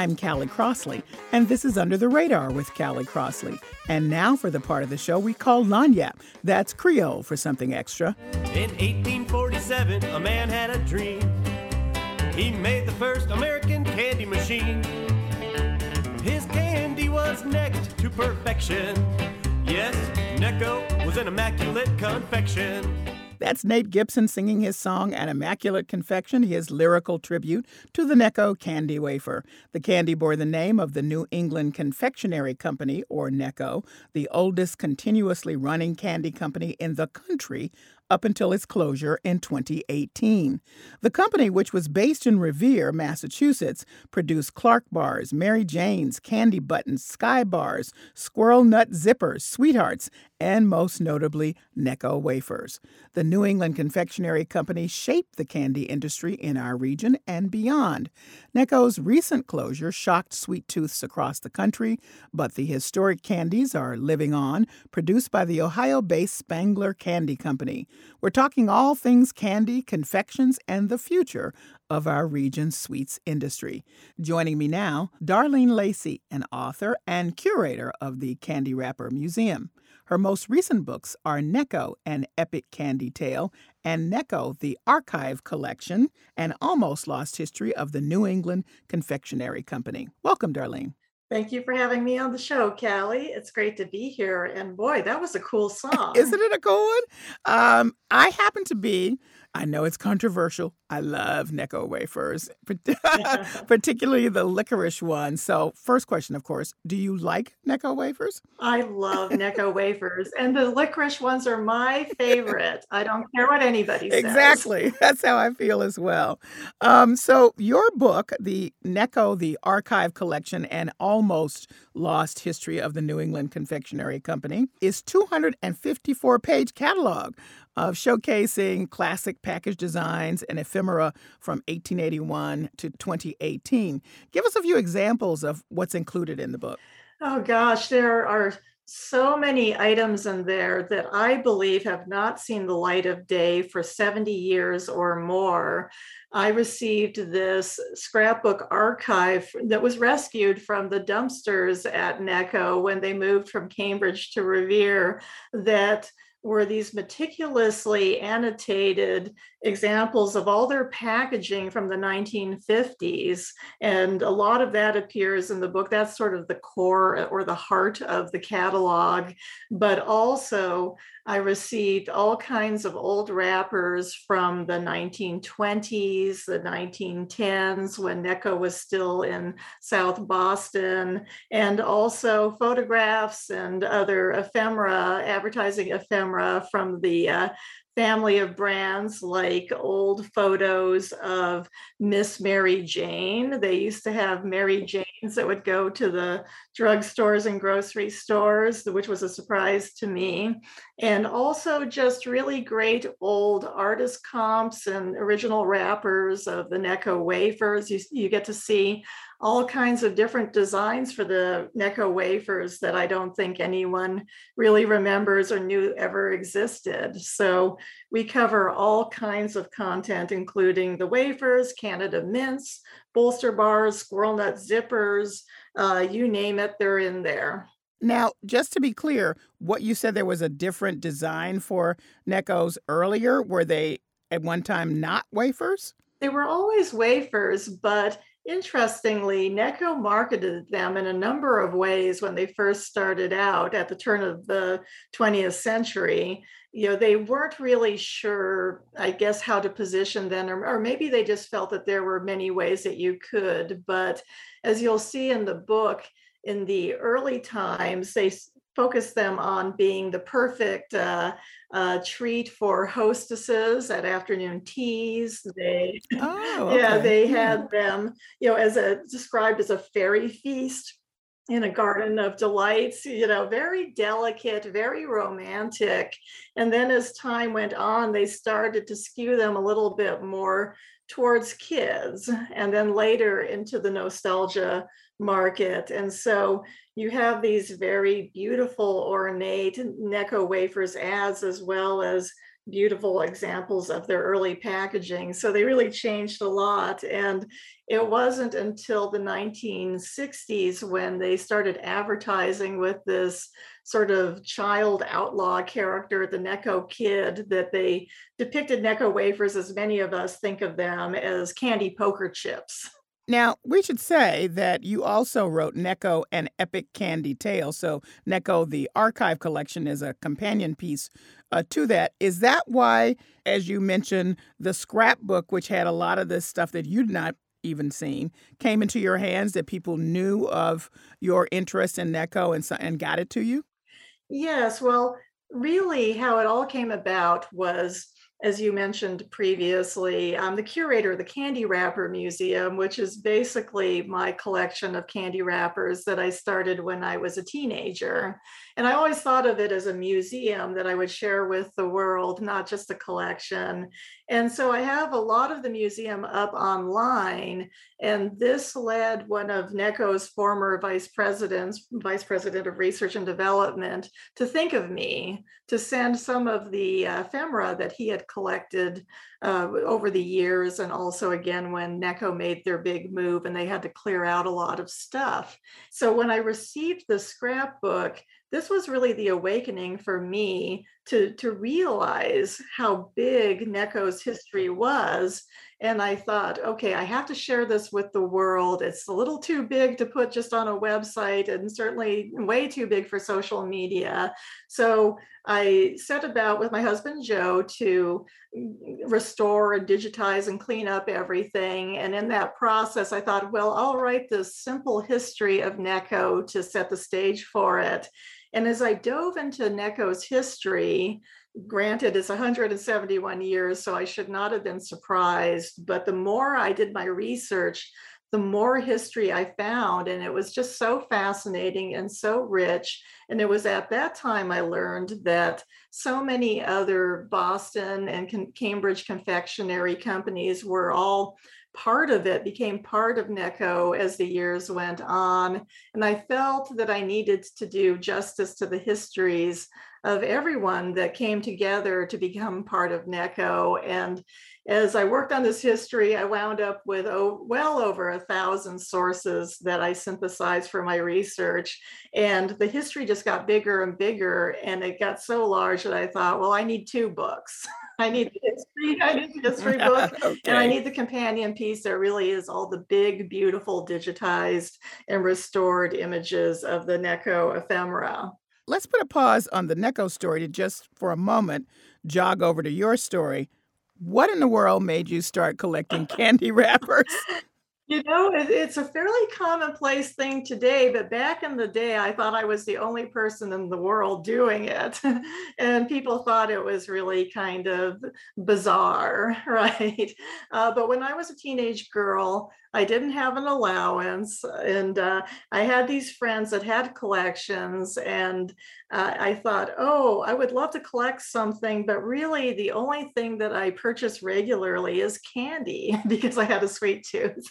I'm Callie Crossley, and this is Under the Radar with Callie Crossley. And now for the part of the show we call Lagniappe. That's Creole for something extra. In 1847, a man had a dream. He made the first American candy machine. His candy was next to perfection. Yes, Necco was an immaculate confection. That's Nate Gibson singing his song An Immaculate Confection, his lyrical tribute to the Necco candy wafer. The candy bore the name of the New England Confectionery Company, or Necco, the oldest continuously running candy company in the country up until its closure in 2018. The company, which was based in Revere, Massachusetts, produced Clark bars, Mary Jane's, Candy Buttons, Sky bars, Squirrel Nut zippers, Sweethearts, and most notably, Necco wafers. The New England Confectionery Company shaped the candy industry in our region and beyond. Necco's recent closure shocked sweet tooths across the country, but the historic candies are living on, produced by the Ohio based Spangler Candy Company. We're talking all things candy, confections, and the future of our region's sweets industry. Joining me now, Darlene Lacey, an author and curator of the Candy Wrapper Museum. Her most recent books are Necco, an epic candy tale, and Necco, the archive collection, an almost lost history of the New England Confectionery Company. Welcome, Darlene. Thank you for having me on the show, Callie. It's great to be here. And boy, that was a cool song. Isn't it a cool one? Um, I happen to be I know it's controversial. I love Necco wafers, particularly the licorice one. So, first question, of course, do you like Necco wafers? I love Necco wafers, and the licorice ones are my favorite. I don't care what anybody says. Exactly. That's how I feel as well. Um, so, your book, the Necco, the Archive Collection, and Almost Lost History of the New England Confectionery Company, is 254 page catalog of showcasing classic package designs and ephemera from 1881 to 2018. Give us a few examples of what's included in the book. Oh gosh, there are so many items in there that I believe have not seen the light of day for 70 years or more. I received this scrapbook archive that was rescued from the dumpsters at Necco when they moved from Cambridge to Revere that were these meticulously annotated examples of all their packaging from the 1950s. And a lot of that appears in the book. That's sort of the core or the heart of the catalog. But also, I received all kinds of old wrappers from the 1920s, the 1910s, when Necco was still in South Boston, and also photographs and other ephemera, advertising ephemera from the uh, family of brands like old photos of Miss Mary Jane. They used to have Mary Janes that would go to the drugstores and grocery stores, which was a surprise to me. And also just really great old artist comps and original wrappers of the Necco wafers. You, you get to see all kinds of different designs for the Necco wafers that I don't think anyone really remembers or knew ever existed. So we cover all kinds of content, including the wafers, Canada mints, bolster bars, squirrel nut zippers, uh, you name it, they're in there. Now, just to be clear, what you said there was a different design for Neccos earlier. Were they at one time not wafers? They were always wafers, but Interestingly, Necco marketed them in a number of ways when they first started out at the turn of the 20th century. You know, they weren't really sure, I guess, how to position them, or, or maybe they just felt that there were many ways that you could. But as you'll see in the book, in the early times, they focused them on being the perfect uh, uh, treat for hostesses at afternoon teas. They, Oh, okay. yeah, they had them, you know, as a described as a fairy feast in a garden of delights, you know, very delicate, very romantic. And then as time went on, they started to skew them a little bit more towards kids and then later into the nostalgia market. And so you have these very beautiful, ornate Necco wafers ads as well as beautiful examples of their early packaging. So they really changed a lot. And it wasn't until the 1960s when they started advertising with this sort of child outlaw character, the Necco Kid, that they depicted Necco wafers as many of us think of them as candy poker chips. Now, we should say that you also wrote Necco an epic candy tale. So, Necco, the archive collection, is a companion piece uh, to that. Is that why, as you mentioned, the scrapbook, which had a lot of this stuff that you'd not even seen, came into your hands that people knew of your interest in Necco and, and got it to you? Yes, well, really, how it all came about was, as you mentioned previously, I'm the curator of the Candy Wrapper Museum, which is basically my collection of candy wrappers that I started when I was a teenager. And I always thought of it as a museum that I would share with the world, not just a collection. And so I have a lot of the museum up online. And this led one of Necco's former vice presidents, vice president of research and development, to think of me to send some of the uh, ephemera that he had collected uh, over the years. And also, again, when Necco made their big move and they had to clear out a lot of stuff. So when I received the scrapbook, this was really the awakening for me to, to realize how big Necco's history was. And I thought, okay, I have to share this with the world. It's a little too big to put just on a website and certainly way too big for social media. So I set about with my husband Joe to restore and digitize and clean up everything. And in that process, I thought, well, I'll write this simple history of Necco to set the stage for it. And as I dove into Necco's history, granted it's 171 years, so I should not have been surprised. But the more I did my research, the more history I found. And it was just so fascinating and so rich. And it was at that time I learned that so many other Boston and Cambridge confectionery companies were all part of it became part of Necco as the years went on. And I felt that I needed to do justice to the histories of everyone that came together to become part of Necco. And as I worked on this history, I wound up with oh, well over a thousand sources that I synthesized for my research. And the history just got bigger and bigger. And it got so large that I thought, well, I need two books. I need the history, I need the history book, okay. and I need the companion piece that really is all the big, beautiful, digitized and restored images of the Necco ephemera. Let's put a pause on the Necco story to just for a moment jog over to your story. What in the world made you start collecting candy wrappers? You know, it, it's a fairly commonplace thing today, but back in the day, I thought I was the only person in the world doing it. and people thought it was really kind of bizarre, right? Uh, but when I was a teenage girl, I didn't have an allowance, and uh, I had these friends that had collections, and uh, I thought, oh, I would love to collect something, but really the only thing that I purchase regularly is candy because I had a sweet tooth.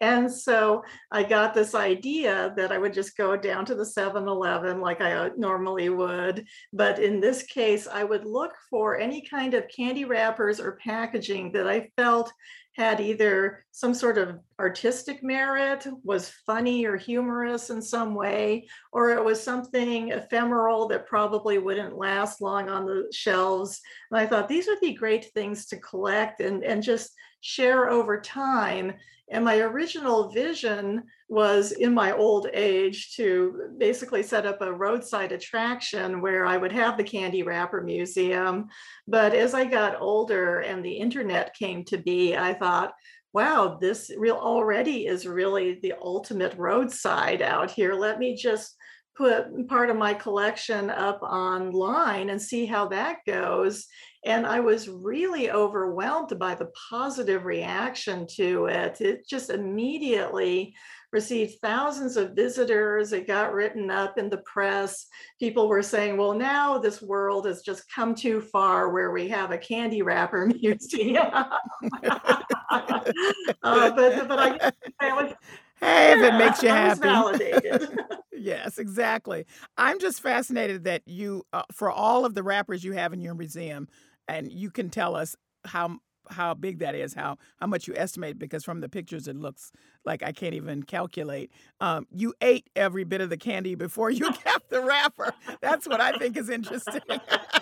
And so I got this idea that I would just go down to the 7 Eleven like I uh, normally would. But in this case, I would look for any kind of candy wrappers or packaging that I felt had either some sort of artistic merit, was funny or humorous in some way, or it was something ephemeral that probably wouldn't last long on the shelves. And I thought these would be great things to collect and, and just share over time. And my original vision was in my old age to basically set up a roadside attraction where I would have the Candy Wrapper Museum. But as I got older and the internet came to be, I thought, wow, this real already is really the ultimate roadside out here. Let me just put part of my collection up online and see how that goes. And I was really overwhelmed by the positive reaction to it. It just immediately received thousands of visitors. It got written up in the press. People were saying, well, now this world has just come too far where we have a candy wrapper museum. uh, but, but I, I was, Hey, if it makes you happy. validated. yes, exactly. I'm just fascinated that you, uh, for all of the wrappers you have in your museum, and you can tell us how how big that is, how how much you estimate, because from the pictures it looks like I can't even calculate. Um, you ate every bit of the candy before you kept the wrapper. That's what I think is interesting.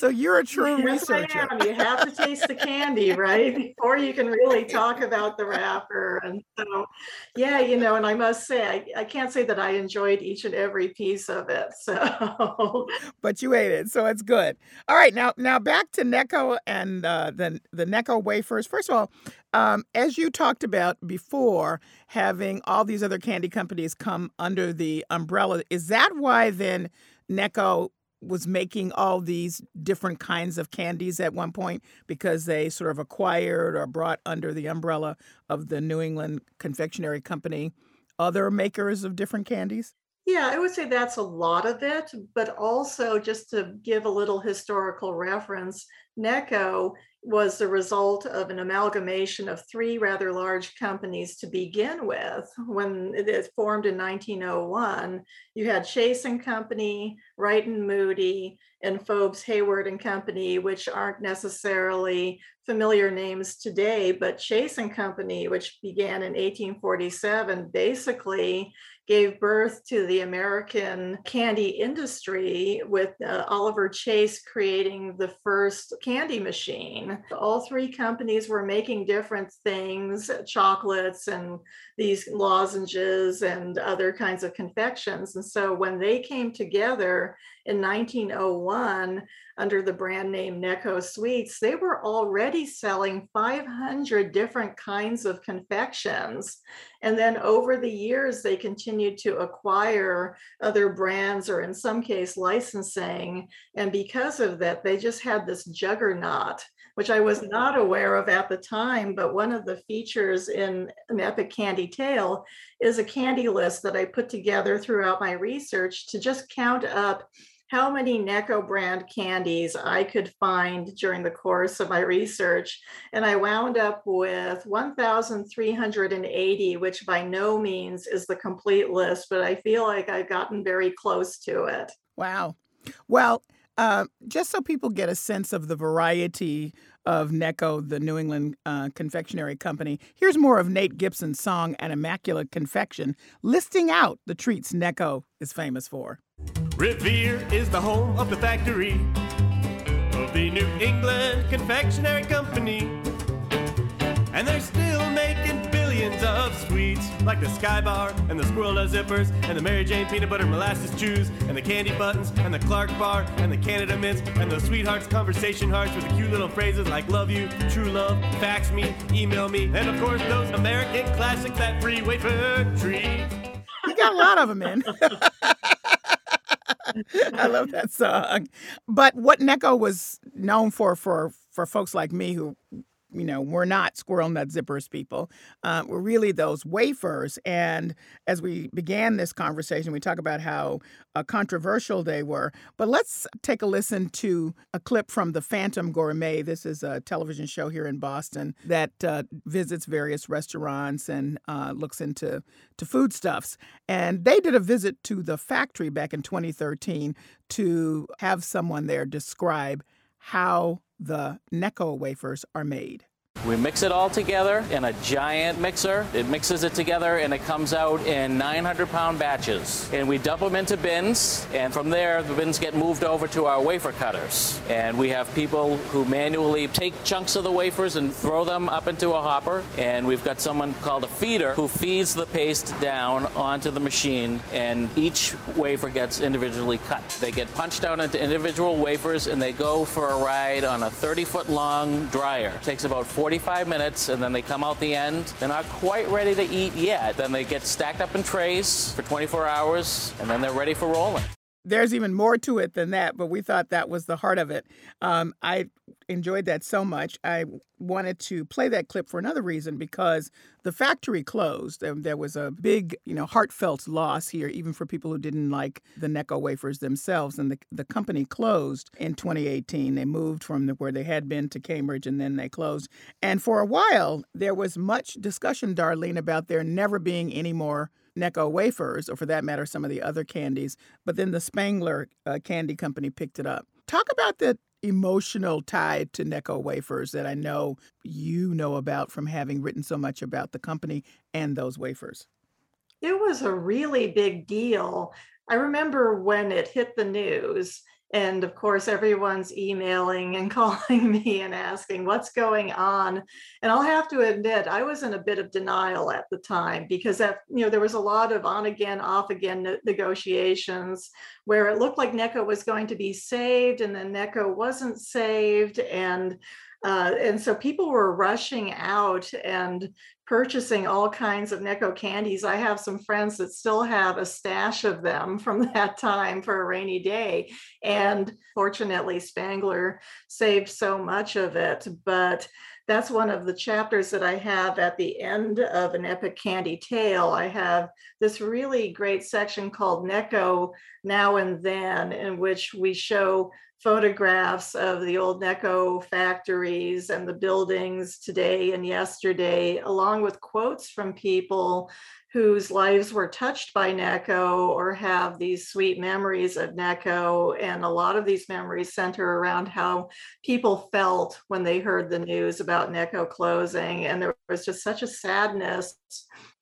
so you're a true Yes, I researcher. am. You have to taste the candy, right? Before you can really talk about the wrapper. And so, yeah, you know, and I must say, I, I can't say that I enjoyed each and every piece of it. So, but you ate it, so it's good. All right, now now back to Necco and uh, the the Necco wafers. First of all, um, as you talked about before, having all these other candy companies come under the umbrella, is that why then Necco was making all these different kinds of candies at one point because they sort of acquired or brought under the umbrella of the New England Confectionery Company other makers of different candies? yeah, I would say that's a lot of it. But also, just to give a little historical reference, Necco was the result of an amalgamation of three rather large companies to begin with. When it formed in 1901, you had Chase and Company, Wright and Moody, and Fobes Hayward and Company, which aren't necessarily familiar names today, but Chase and Company, which began in 1847, basically gave birth to the American candy industry with uh, Oliver Chase creating the first candy machine. All three companies were making different things, chocolates and these lozenges and other kinds of confections. And so when they came together in 1901 under the brand name Necco Sweets, they were already selling 500 different kinds of confections. And then over the years, they continued to acquire other brands or in some case licensing. And because of that, they just had this juggernaut which I was not aware of at the time. But one of the features in an Epic Candy Tale is a candy list that I put together throughout my research to just count up how many Necco brand candies I could find during the course of my research. And I wound up with 1,380, which by no means is the complete list, but I feel like I've gotten very close to it. Wow. Well, uh, just so people get a sense of the variety of Necco, the New England uh, Confectionery Company, here's more of Nate Gibson's song An Immaculate Confection, listing out the treats Necco is famous for. Revere is the home of the factory of the New England Confectionery Company. And they're still making billions of sweets like the Sky Bar and the Squirrel Zippers and the Mary Jane Peanut Butter Molasses Chews and the Candy Buttons and the Clark Bar and the Canada Mints and the Sweethearts Conversation Hearts with the cute little phrases like love you, true love, fax me, email me, and of course those American classics that free wafer treats. You got a lot of them in. I love that song. But what Necco was known for, for for folks like me who, you know, we're not squirrel nut zippers people, uh, were really those wafers. And as we began this conversation, we talk about how uh, controversial they were. But let's take a listen to a clip from the Phantom Gourmet. This is a television show here in Boston that uh, visits various restaurants and uh, looks into to foodstuffs. And they did a visit to the factory back in 2013 to have someone there describe how the Necco wafers are made. We mix it all together in a giant mixer. It mixes it together and it comes out in 900 pound batches. And we dump them into bins, and from there, the bins get moved over to our wafer cutters. And we have people who manually take chunks of the wafers and throw them up into a hopper. And we've got someone called a feeder who feeds the paste down onto the machine, and each wafer gets individually cut. They get punched out into individual wafers and they go for a ride on a 30 foot long dryer. It takes about 40 45 minutes and then they come out the end. They're not quite ready to eat yet. Then they get stacked up in trays for 24 hours and then they're ready for rolling there's even more to it than that, but we thought that was the heart of it. Um, I enjoyed that so much. I wanted to play that clip for another reason because the factory closed. and there was a big, you know, heartfelt loss here, even for people who didn't like the Necco wafers themselves. And the, the company closed in 2018. They moved from the, where they had been to Cambridge and then they closed. And for a while, there was much discussion, Darlene, about there never being any more Necco wafers, or for that matter, some of the other candies. But then the Spangler uh, Candy Company picked it up. Talk about the emotional tie to Necco wafers that I know you know about from having written so much about the company and those wafers. It was a really big deal. I remember when it hit the news and of course everyone's emailing and calling me and asking what's going on. And i'll have to admit i was in a bit of denial at the time because that you know there was a lot of on again off again negotiations where it looked like necco was going to be saved and then necco wasn't saved. And uh, and so people were rushing out and purchasing all kinds of Necco candies. I have some friends that still have a stash of them from that time for a rainy day. And fortunately, Spangler saved so much of it. But that's one of the chapters that I have at the end of an epic candy tale. I have this really great section called Necco Now and Then, in which we show photographs of the old Necco factories and the buildings today and yesterday, along with quotes from people whose lives were touched by Necco or have these sweet memories of Necco. And a lot of these memories center around how people felt when they heard the news about Necco closing. And there was just such a sadness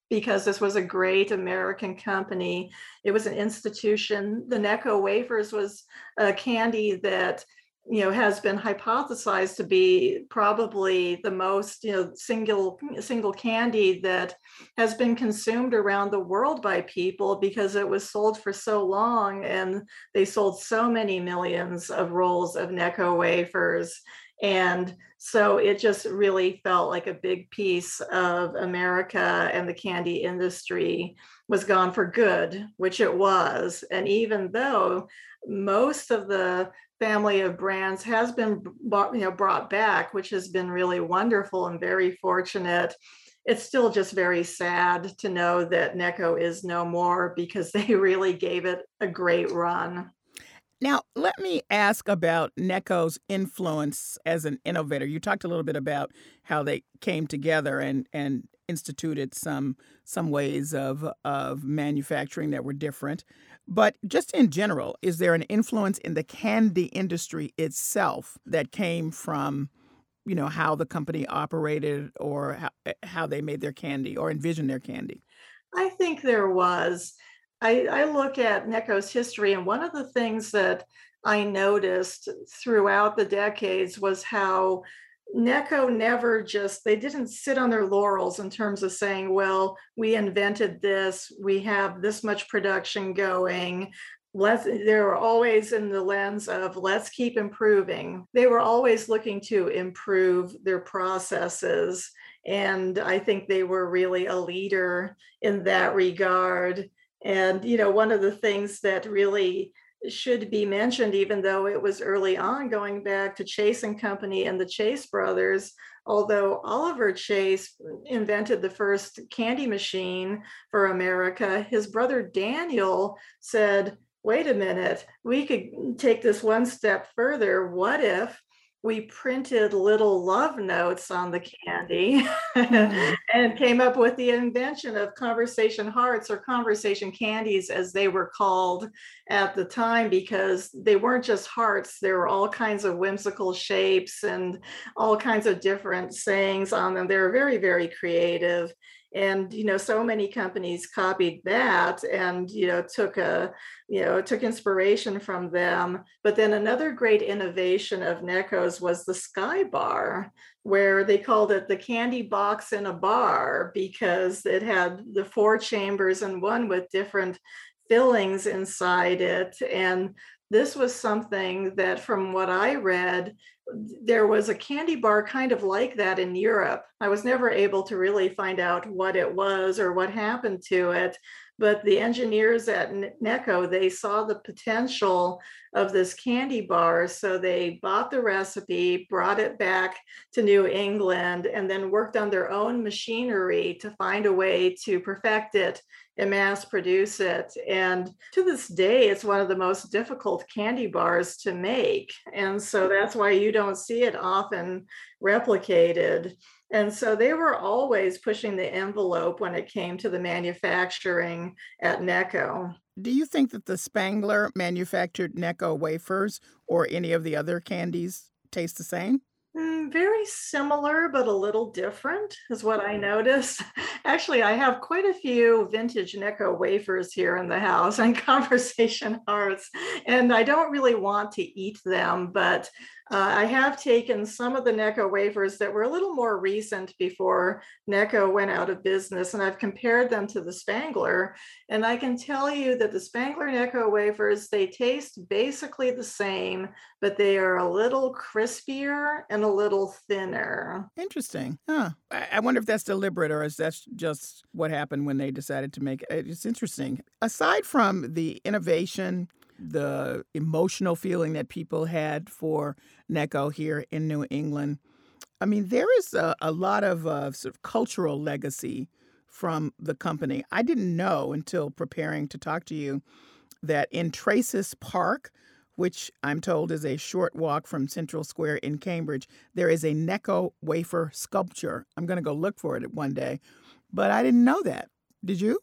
because this was a great American company. It was an institution. The Necco wafers was a candy that you know has been hypothesized to be probably the most you know single single candy that has been consumed around the world by people because it was sold for so long and they sold so many millions of rolls of Necco wafers and so it just really felt like a big piece of America and the candy industry was gone for good, which it was. And even though most of the family of brands has been brought, you know, brought back, which has been really wonderful and very fortunate, it's still just very sad to know that Necco is no more because they really gave it a great run. Now, let me ask about Necco's influence as an innovator. You talked a little bit about how they came together and, and instituted some some ways of of manufacturing that were different. But just in general, is there an influence in the candy industry itself that came from, you know, how the company operated or how, eh, how they made their candy or envisioned their candy? I think there was. I, I look at Necco's history, and one of the things that I noticed throughout the decades was how Necco never just, they didn't sit on their laurels in terms of saying, well, we invented this, we have this much production going. Let's, they were always in the lens of let's keep improving. They were always looking to improve their processes. And I think they were really a leader in that regard. And, you know, one of the things that really should be mentioned, even though it was early on, going back to Chase and Company and the Chase brothers, although Oliver Chase invented the first candy machine for America, his brother Daniel said, wait a minute, we could take this one step further. What if we printed little love notes on the candy mm-hmm. and came up with the invention of conversation hearts or conversation candies as they were called at the time because they weren't just hearts there were all kinds of whimsical shapes and all kinds of different sayings on them they were very very creative and you know so many companies copied that and you know took a you know took inspiration from them. But then another great innovation of necco's was the sky bar where they called it the candy box in a bar because it had the four chambers and one with different fillings inside it. And this was something that from what i read there was a candy bar kind of like that in Europe. I was never able to really find out what it was or what happened to it. But the engineers at Necco, they saw the potential of this candy bar. So they bought the recipe, brought it back to New England, and then worked on their own machinery to find a way to perfect it and mass produce it. And to this day, it's one of the most difficult candy bars to make. And so that's why you don't see it often replicated. And so they were always pushing the envelope when it came to the manufacturing at Necco. Do you think that the Spangler manufactured Necco wafers or any of the other candies taste the same? Mm, very similar, but a little different, is what I noticed. Actually, I have quite a few vintage Necco wafers here in the house and conversation hearts, and I don't really want to eat them, but uh, I have taken some of the Necco wafers that were a little more recent before Necco went out of business, and I've compared them to the Spangler. And I can tell you that the Spangler Necco wafers, they taste basically the same, but they are a little crispier and a little thinner. Interesting. Huh. I wonder if that's deliberate or is that just what happened when they decided to make it. It's interesting. Aside from the innovation, the emotional feeling that people had for Necco here in New England. I mean, there is a, a lot of uh, sort of cultural legacy from the company. I didn't know until preparing to talk to you that in Traces Park, which I'm told is a short walk from Central Square in Cambridge, there is a Necco wafer sculpture. I'm going to go look for it one day, but I didn't know that. Did you?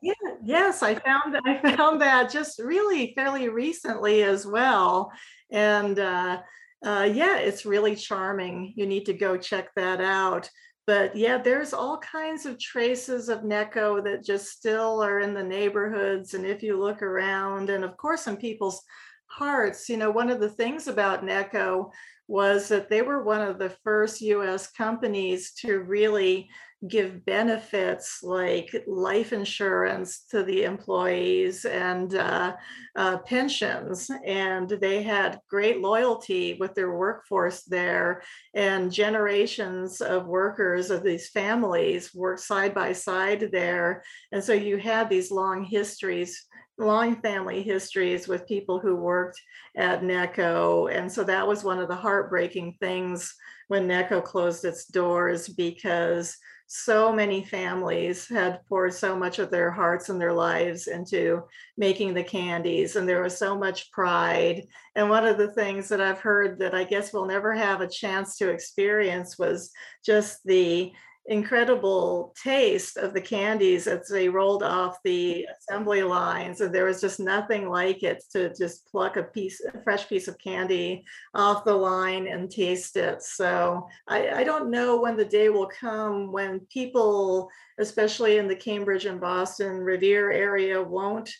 Yeah, yes, I found I found that just really fairly recently as well. And uh, uh, yeah, it's really charming. You need to go check that out. But yeah, there's all kinds of traces of Necco that just still are in the neighborhoods. And if you look around, and of course, in people's hearts, you know, one of the things about Necco was that they were one of the first US companies to really give benefits like life insurance to the employees and uh, uh, pensions. And they had great loyalty with their workforce there. And generations of workers of these families worked side by side there. And so you had these long histories long family histories with people who worked at Necco. And so that was one of the heartbreaking things when Necco closed its doors because so many families had poured so much of their hearts and their lives into making the candies and there was so much pride. And one of the things that i've heard that i guess we'll never have a chance to experience was just the incredible taste of the candies as they rolled off the assembly lines and there was just nothing like it to just pluck a piece a fresh piece of candy off the line and taste it so I, I don't know when the day will come when people especially in the cambridge and boston revere area won't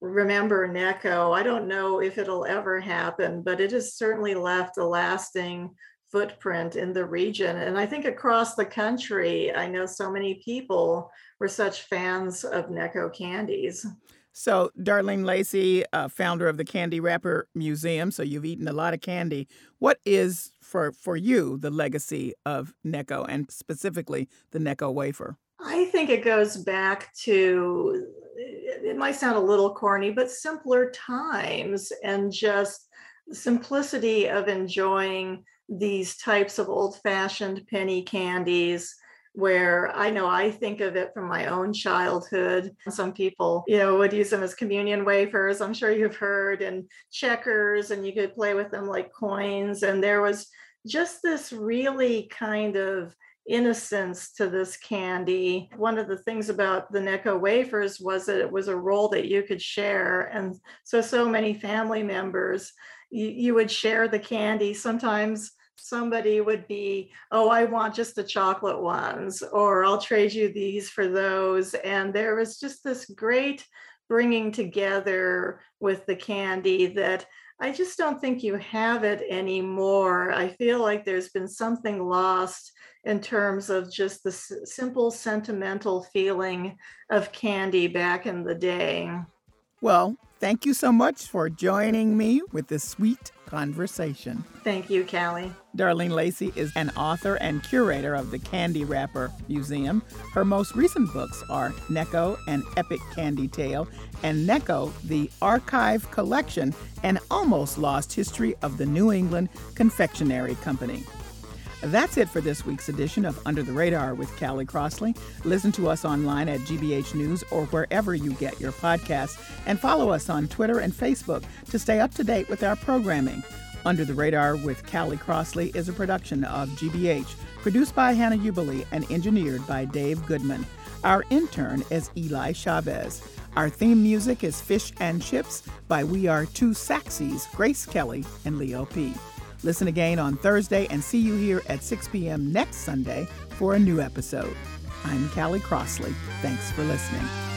remember Necco. I don't know if it'll ever happen, but it has certainly left a lasting footprint in the region. And I think across the country, I know so many people were such fans of Necco candies. So, Darlene Lacey, uh, founder of the Candy Wrapper Museum, so you've eaten a lot of candy. What is for for you the legacy of Necco, and specifically the Necco wafer? I think it goes back to it might sound a little corny, but simpler times and just simplicity of enjoying these types of old fashioned penny candies where I know I think of it from my own childhood. Some people, you know, would use them as communion wafers. I'm sure you've heard, and checkers, and you could play with them like coins. And there was just this really kind of innocence to this candy. One of the things about the Necco wafers was that it was a roll that you could share. And so, so many family members, you, you would share the candy. Sometimes somebody would be, oh, I want just the chocolate ones, or I'll trade you these for those. And there was just this great bringing together with the candy that I just don't think you have it anymore. I feel like there's been something lost in terms of just the s- simple sentimental feeling of candy back in the day. Well, thank you so much for joining me with this sweet conversation. Thank you, Callie. Darlene Lacey is an author and curator of the Candy Wrapper Museum. Her most recent books are Necco, an epic candy tale, and Necco, the archive collection, an almost lost history of the New England Confectionery Company. That's it for this week's edition of Under the Radar with Callie Crossley. Listen to us online at GBH News or wherever you get your podcasts, and follow us on Twitter and Facebook to stay up to date with our programming. Under the Radar with Callie Crossley is a production of GBH, produced by Hannah Uebele and engineered by Dave Goodman. Our intern is Eli Chavez. Our theme music is Fish and Chips by We Are Two Saxies, Grace Kelly and Leo P. Listen again on Thursday and see you here at 6 p.m. next Sunday for a new episode. I'm Callie Crossley. Thanks for listening.